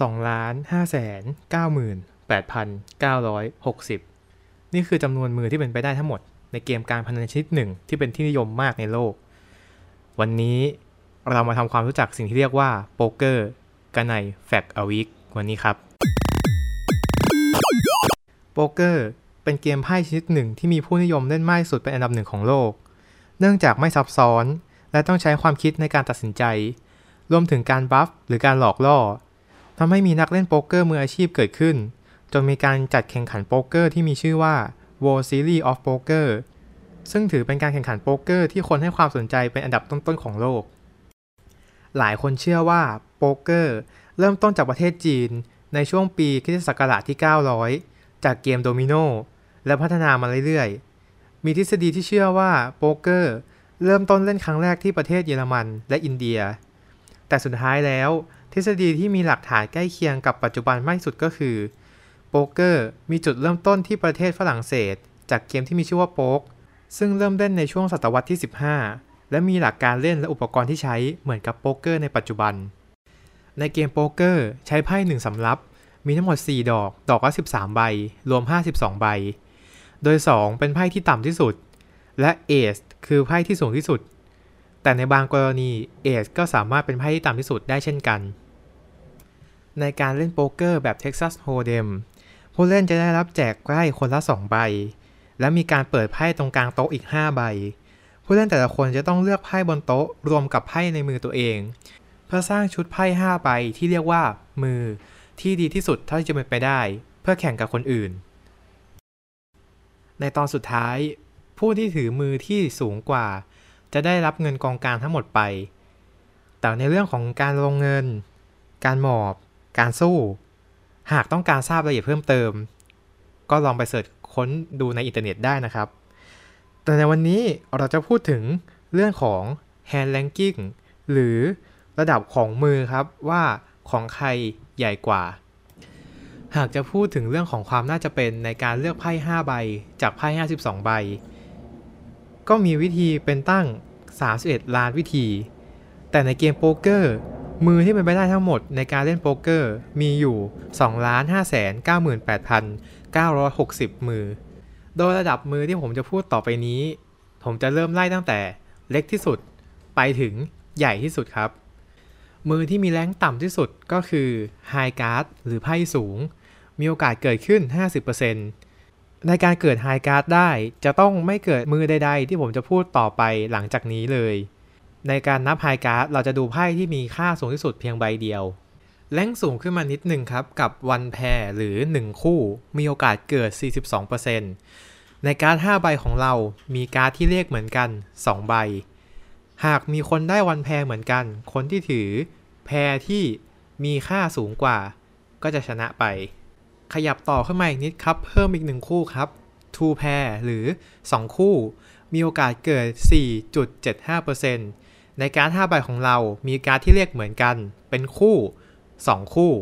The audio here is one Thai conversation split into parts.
2ล้าน5แสน98,960นี่คือจำนวนมือที่เป็นไปได้ทั้งหมด ในเกมการพนันชนิดหนึ่งที่เป็นที่นิยมมากในโลก วันนี้เรามาทำความรู้จักสิ่งที่เรียกว่าโป๊กเกอร์กันใน Fact a Week วันนี้ครับ โป๊กเกอร์เป็นเกมไพ่ชนิดหนึ่งที่มีผู้นิยมเล่นมากที่สุดเป็นอันดับหนึ่งของโลก เนื่องจากไม่ซับซ้อน และต้องใช้ความคิดในการตัดสินใจ รวมถึงการบัฟหรือการหลอกล่อ ทำให้มีนักเล่นโป๊กเกอร์มืออาชีพเกิดขึ้น จนมีการจัดแข่งขันโป๊กเกอร์ที่มีชื่อว่า World Series of Poker ซึ่งถือเป็นการแข่งขันโป๊กเกอร์ที่คนให้ความสนใจเป็นอันดับต้นๆของโลก หลายคนเชื่อว่าโป๊กเกอร์เริ่มต้นจากประเทศจีน ในช่วงปีคริสต์ศักราชที่ 900 จากเกมโดมิโนและพัฒนามาเรื่อยๆ มีทฤษฎีที่เชื่อว่าโป๊กเกอร์เริ่มต้นเล่นครั้งแรกที่ประเทศเยอรมันและอินเดีย แต่สุดท้ายแล้ว ทฤษฎีที่มีหลักฐานใกล้เคียงกับปัจจุบันมากที่สุดก็คือ โป๊กเกอร์มีจุดเริ่มต้นที่ประเทศฝรั่งเศส จากเกมที่มีชื่อว่า Poque ซึ่งเริ่มเล่นในช่วงศตวรรษที่ 15 และมีหลักการเล่นและอุปกรณ์ที่ใช้เหมือนกับโป๊กเกอร์ในปัจจุบัน ในเกมโป๊กเกอร์ใช้ไพ่หนึ่งสำรับ มีทั้งหมด 4 ดอก ดอกละ 13 ใบ รวม 52 ใบ โดย 2 เป็นไพ่ที่ต่ำที่สุด และเอสคือไพ่ที่สูงที่สุด แต่ในบางกรณีเอสก็สามารถเป็นไพ่ที่ต่ำที่สุดได้เช่นกัน ในการเล่นโป๊กเกอร์แบบ Texas Hold'em ผู้เล่นจะได้รับแจกไพ่คนละ 2 ใบ และมีการเปิดไพ่ตรงกลางโต๊ะอีก 5 ใบ ผู้เล่นแต่ละคนจะต้องเลือกไพ่บนโต๊ะรวมกับไพ่ในมือตัวเอง เพื่อสร้างชุดไพ่ 5 ใบที่เรียกว่า มือ ที่ดีที่สุดเท่าที่จะเป็นไปได้ เพื่อแข่งกับคนอื่น ในตอนสุดท้าย ผู้ที่ถือมือที่สูงกว่า จะได้รับเงินกองกลางทั้งหมดไป แต่ในเรื่องของการลงเงิน การหมอบ การสู้ หากต้องการทราบรายละเอียดเพิ่มเติม ก็ลองไป search ค้นดูในอินเทอร์เน็ตได้นะครับ แต่ในวันนี้เราจะพูดถึงเรื่องของ hand ranking หรือระดับของมือครับว่าของใครใหญ่กว่า หากจะพูดถึงเรื่องของความน่าจะเป็นในการเลือกไพ่5ใบจากไพ่52 ใบ ก็มีวิธีเป็นตั้ง 31 ล้านวิธี แต่ในเกมโป๊กเกอร์ มือที่เป็นไปได้ทั้งหมดในการเล่นโป๊กเกอร์มีอยู่ 2,598,960 มือ โดยระดับมือที่ผมจะพูดต่อไปนี้ ผมจะเริ่มไล่ตั้งแต่เล็กที่สุดไปถึงใหญ่ที่สุดครับ มือที่มีแรงต่ำที่สุดก็คือ High Card หรือไพ่สูง มีโอกาสเกิดขึ้น 50%ในการเกิด High Card ได้จะต้องไม่เกิดมือใดๆ ที่ผมจะพูดต่อไปหลังจากนี้เลย ในการนับ High Card เราจะดูไพ่ที่มีค่าสูงที่สุดเพียงใบเดียว แรงสูงขึ้นมานิดหนึ่งครับ กับวันแพรหรือ 1 คู่ มีโอกาสเกิด 42%ในการ์ด5ใบของเรา มีการ์ดที่เลขเหมือนกัน 2 ใบ หากมีคนได้วันแพรเหมือนกัน คนที่ถือแพรที่มีค่าสูงกว่า ก็จะชนะไป ขยับต่อขึ้นมาอีกนิดครับ เพิ่มอีกหนึ่งคู่ครับ two pair หรือ 2 คู่ มีโอกาสเกิด 4.75% ในการ์ด5ใบของเรามีการ์ดที่เลขเหมือนกัน เป็นคู่ 2 คู่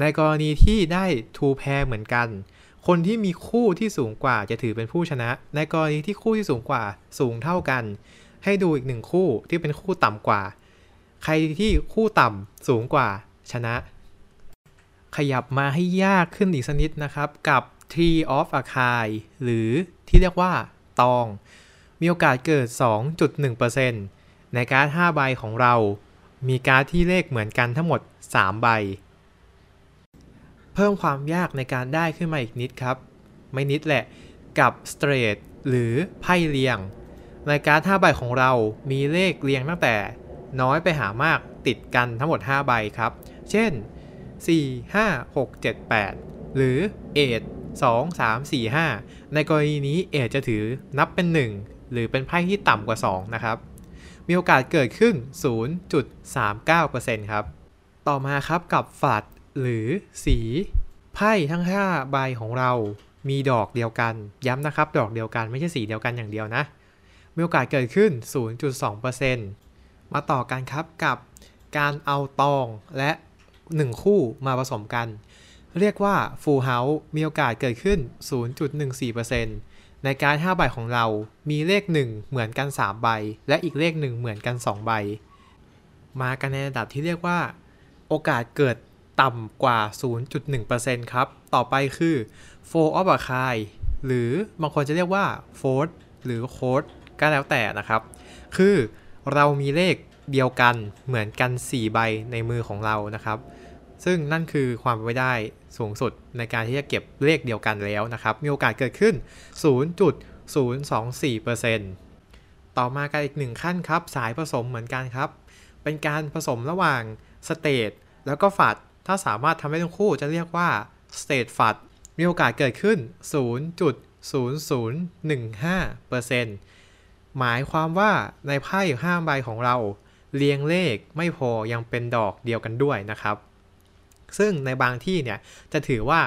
ในกรณีที่ได้ two pair เหมือนกัน คนที่มีคู่ที่สูงกว่าจะถือเป็นผู้ชนะ ในกรณีที่คู่ที่สูงกว่าสูงเท่ากัน ให้ดูอีกหนึ่งคู่ที่เป็นคู่ต่ำกว่า ใครที่คู่ต่ำสูงกว่าชนะ ขยับมาให้ยากขึ้นอีกสักนิดนะครับกับ Tree of a k a i หรือที่เรียกว่าตอง มีโอกาสเกิด 2.1% ในการ์ด5ใบของเรา มีการ์ดที่เลขเหมือนกันทั้งหมด 3 ใบ เพิ่มความยากในการได้ขึ้นมาอีกนิดครับ ไม่นิดแหละ กับ Straight หรือไพ่เรียง ในการ์ด5ใบของเรามีเลขเรียงตั้งแต่น้อยไปหามากติดกันทั้งหมด 5 ใบครับ เช่น 4 5 6 7 8 หรือเอท2 3 4 5 ในกรณีนี้เอทจะถือนับเป็น 1 หรือเป็นไพ่ที่ต่ำกว่า 2 นะครับ มีโอกาสเกิดขึ้น 0.39%ครับ ต่อมาครับกับฝัดหรือสี ไพ่ทั้ง 5 ใบของเรา มีดอกเดียวกัน ย้ำนะครับ ดอกเดียวกันไม่ใช่สีเดียวกันอย่างเดียวนะ มีโอกาสเกิดขึ้น 0.2%มาต่อกันครับกับการเอาตองและ 1 คู่มาผสมกัน เรียกว่า Full House มีโอกาสเกิดขึ้น 0.14% ในการ5ใบของเรามีเลข 1 เหมือนกัน 3 ใบ และอีกเลข 1 เหมือนกัน 2 ใบ มากันในระดับที่เรียกว่า โอกาสเกิดต่ำกว่า 0.1%ครับ ต่อไปคือ f o of a kind หรือบางคนจะเรียกว่า f o r หรือ code ก็แล้วแต่นะครับ คือเรามีเลขเดียวกันเหมือนกัน 4 ใบในมือของเรานะครับ ซึ่งนั่นคือความเป็นไปได้สูงสุดในการที่จะเก็บเลขเดียวกันแล้วนะครับ มีโอกาสเกิดขึ้น 0.024%ต่อมากันอีกหนึ่งขั้นครับ สายผสมเหมือนกันครับ เป็นการผสมระหว่างสเตทแล้วก็ฝัด ถ้าสามารถทำได้ทั้งคู่จะเรียกว่าสเตทฝัด มีโอกาสเกิดขึ้น 0.0015%หมายความว่าในไพ่5ใบของเราเรียงเลขไม่พอยังเป็นดอกเดียวกันด้วยนะครับ ซึ่งในบางที่เนี่ยจะถือว่า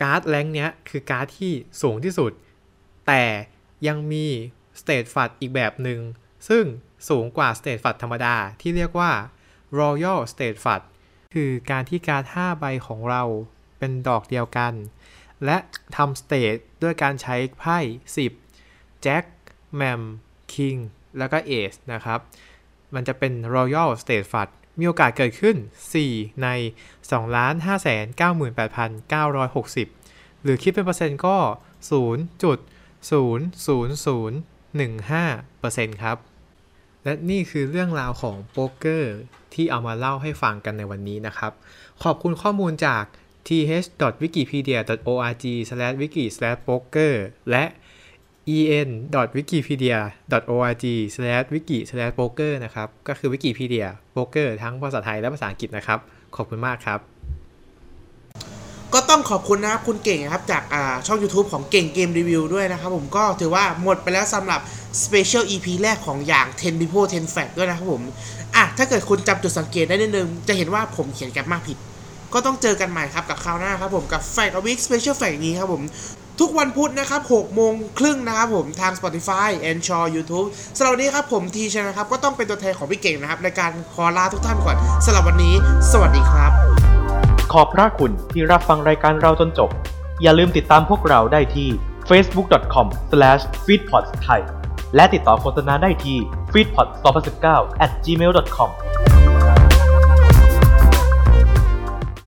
การ์ด rank เนี้ยคือการ์ดที่สูงที่สุด แต่ยังมี straight flush อีกแบบหนึ่งซึ่งสูงกว่า straight flush ธรรมดาที่เรียกว่า Royal straight flush คือการที่การ์ด5ใบของเราเป็นดอกเดียวกัน และทำ straightด้วยการใช้ไพ่ 10 แจ็ค แหม่ม คิง แล้วก็เอสนะครับ มันจะเป็น Royal straight flush มีโอกาสเกิดขึ้น 4 ใน 2,598,960 หรือคิดเป็นเปอร์เซ็นต์ก็ 0.00015%ครับ และนี่คือเรื่องราวของโป๊กเกอร์ที่เอามาเล่าให้ฟังกันในวันนี้นะครับ ขอบคุณข้อมูลจาก th.wikipedia.org/wiki/poker และ en.wikipedia.org/wiki/poker นะครับ ก็คือ Wikipedia Poker ทั้งภาษาไทยและภาษาอังกฤษนะครับ ขอบคุณมากครับ ก็ต้องขอบคุณนะครับ คุณเก่งครับ จากช่อง YouTube ของเก่งเกมรีวิวด้วยนะครับผมก็ถือว่าหมดไปแล้วสำหรับ Special EP แรกของอย่าง10 people 10 fact ด้วยนะครับผมอะถ้าเกิดคุณจำจุดสังเกตได้นิดนึง จะเห็นว่าผมเขียนแกรมมากผิดก็ต้องเจอกันใหม่ครับกับคราวหน้าครับผมกับ Fact of Week Special Fact นี้ครับผม ทุกวันพุธนะครับ6โมงครึ่งนะครับผมทาง Spotify a n c h o r YouTube สำหรับวันนี้ครับผมทีชนะครับ ก็ต้องเป็นตัวแทนของพี่เก่งนะครับ ในการขอลาทุกท่านก่อนสำหรับวันนี้ สวัสดีครับ ขอบพระคุณที่รับฟังรายการเราจนจบ อย่าลืมติดตามพวกเราได้ที่ facebook.com/feedpods ไทยและติดต่อโฆษณาได้ที่ feedpods2019 at gmail.com